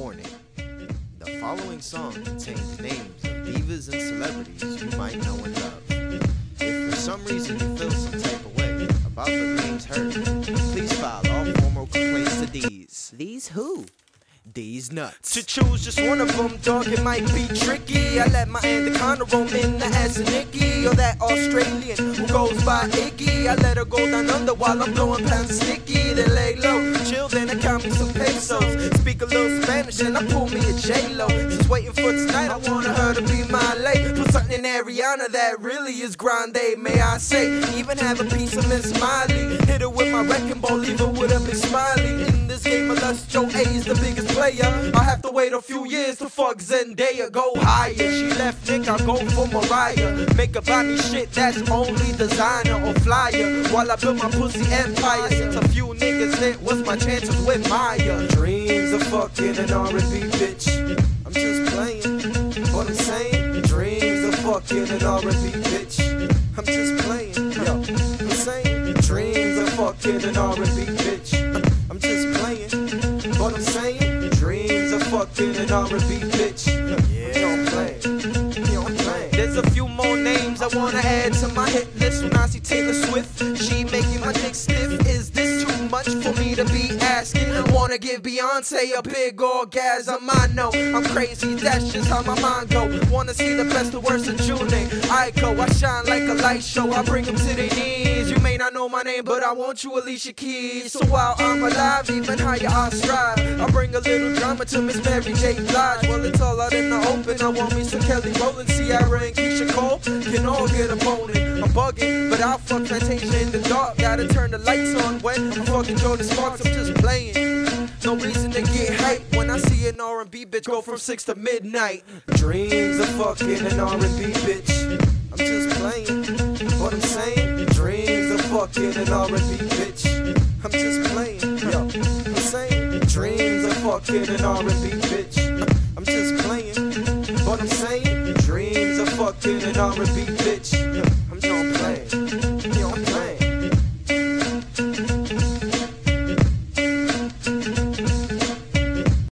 Warning The following song contains names of divas and celebrities you might know and love. If for some reason you feel some type of way about the names heard, please file all formal complaints to these. These who? These nuts. To choose just one of them, dog, it might be tricky. I let my anaconda roam in the ass of Nikki, or that Australian who goes by Iggy. I let her go down under while I'm blowing pounds sticky. Then lay low, Speak a little Spanish and I pull me a J-Lo. Just waiting for tonight, I want her to be my lady. Put something in Ariana that really is grande, may I say. Even have a piece of Miss Smiley. Hit her with my wrecking ball, leave her with a big smiley. In this game, unless Joe A is the biggest player. I have to wait a few years to fuck Zendaya, go higher. She left Nick, I go for Mariah. Make buy me shit that's only designer or flyer. While I build my pussy empire. Since a few niggas lit, what's my chances with Mya? Dreams of fucking an R&B bitch. I'm just playing, what I'm saying. Dreams of fucking an R&B bitch. I'm just playing, yo. I'm saying dreams of fucking an R&B bitch. I'm just playing, what I'm saying. Dreams of fucking an R&B bitch. Yeah. I'm playing. There's a few more names I wanna add to my hit list. When I see Taylor Swift, to be asking? Wanna give Beyonce a big orgasm. I know I'm crazy, that's just how my mind go. Wanna see the best, the worst of June. I go, I shine like a light show. I bring them to their knees. You may not know my name, but I want you, Alicia Keys. So while I'm alive, even higher I strive. A little drama to Miss Mary J. Blige. Well, it's all out in the open. I want me some Kelly Rowland, Ciara, and Keyshia Cole. Can all get a boning. I'm bugging, but I'll fuck Fantasia in the dark. Gotta turn the lights on when I'm fucking Jordin Sparks. I'm just playing. No reason to get hype when I see an R&B bitch go from six to midnight. Dreams of fucking an R&B bitch. I'm just playing. What I'm saying? Dreams of fucking an R&B bitch. I'm just playing. Fucking an R&B bitch. I'm just playing. What I'm saying? Dreams of fucking an R&B bitch.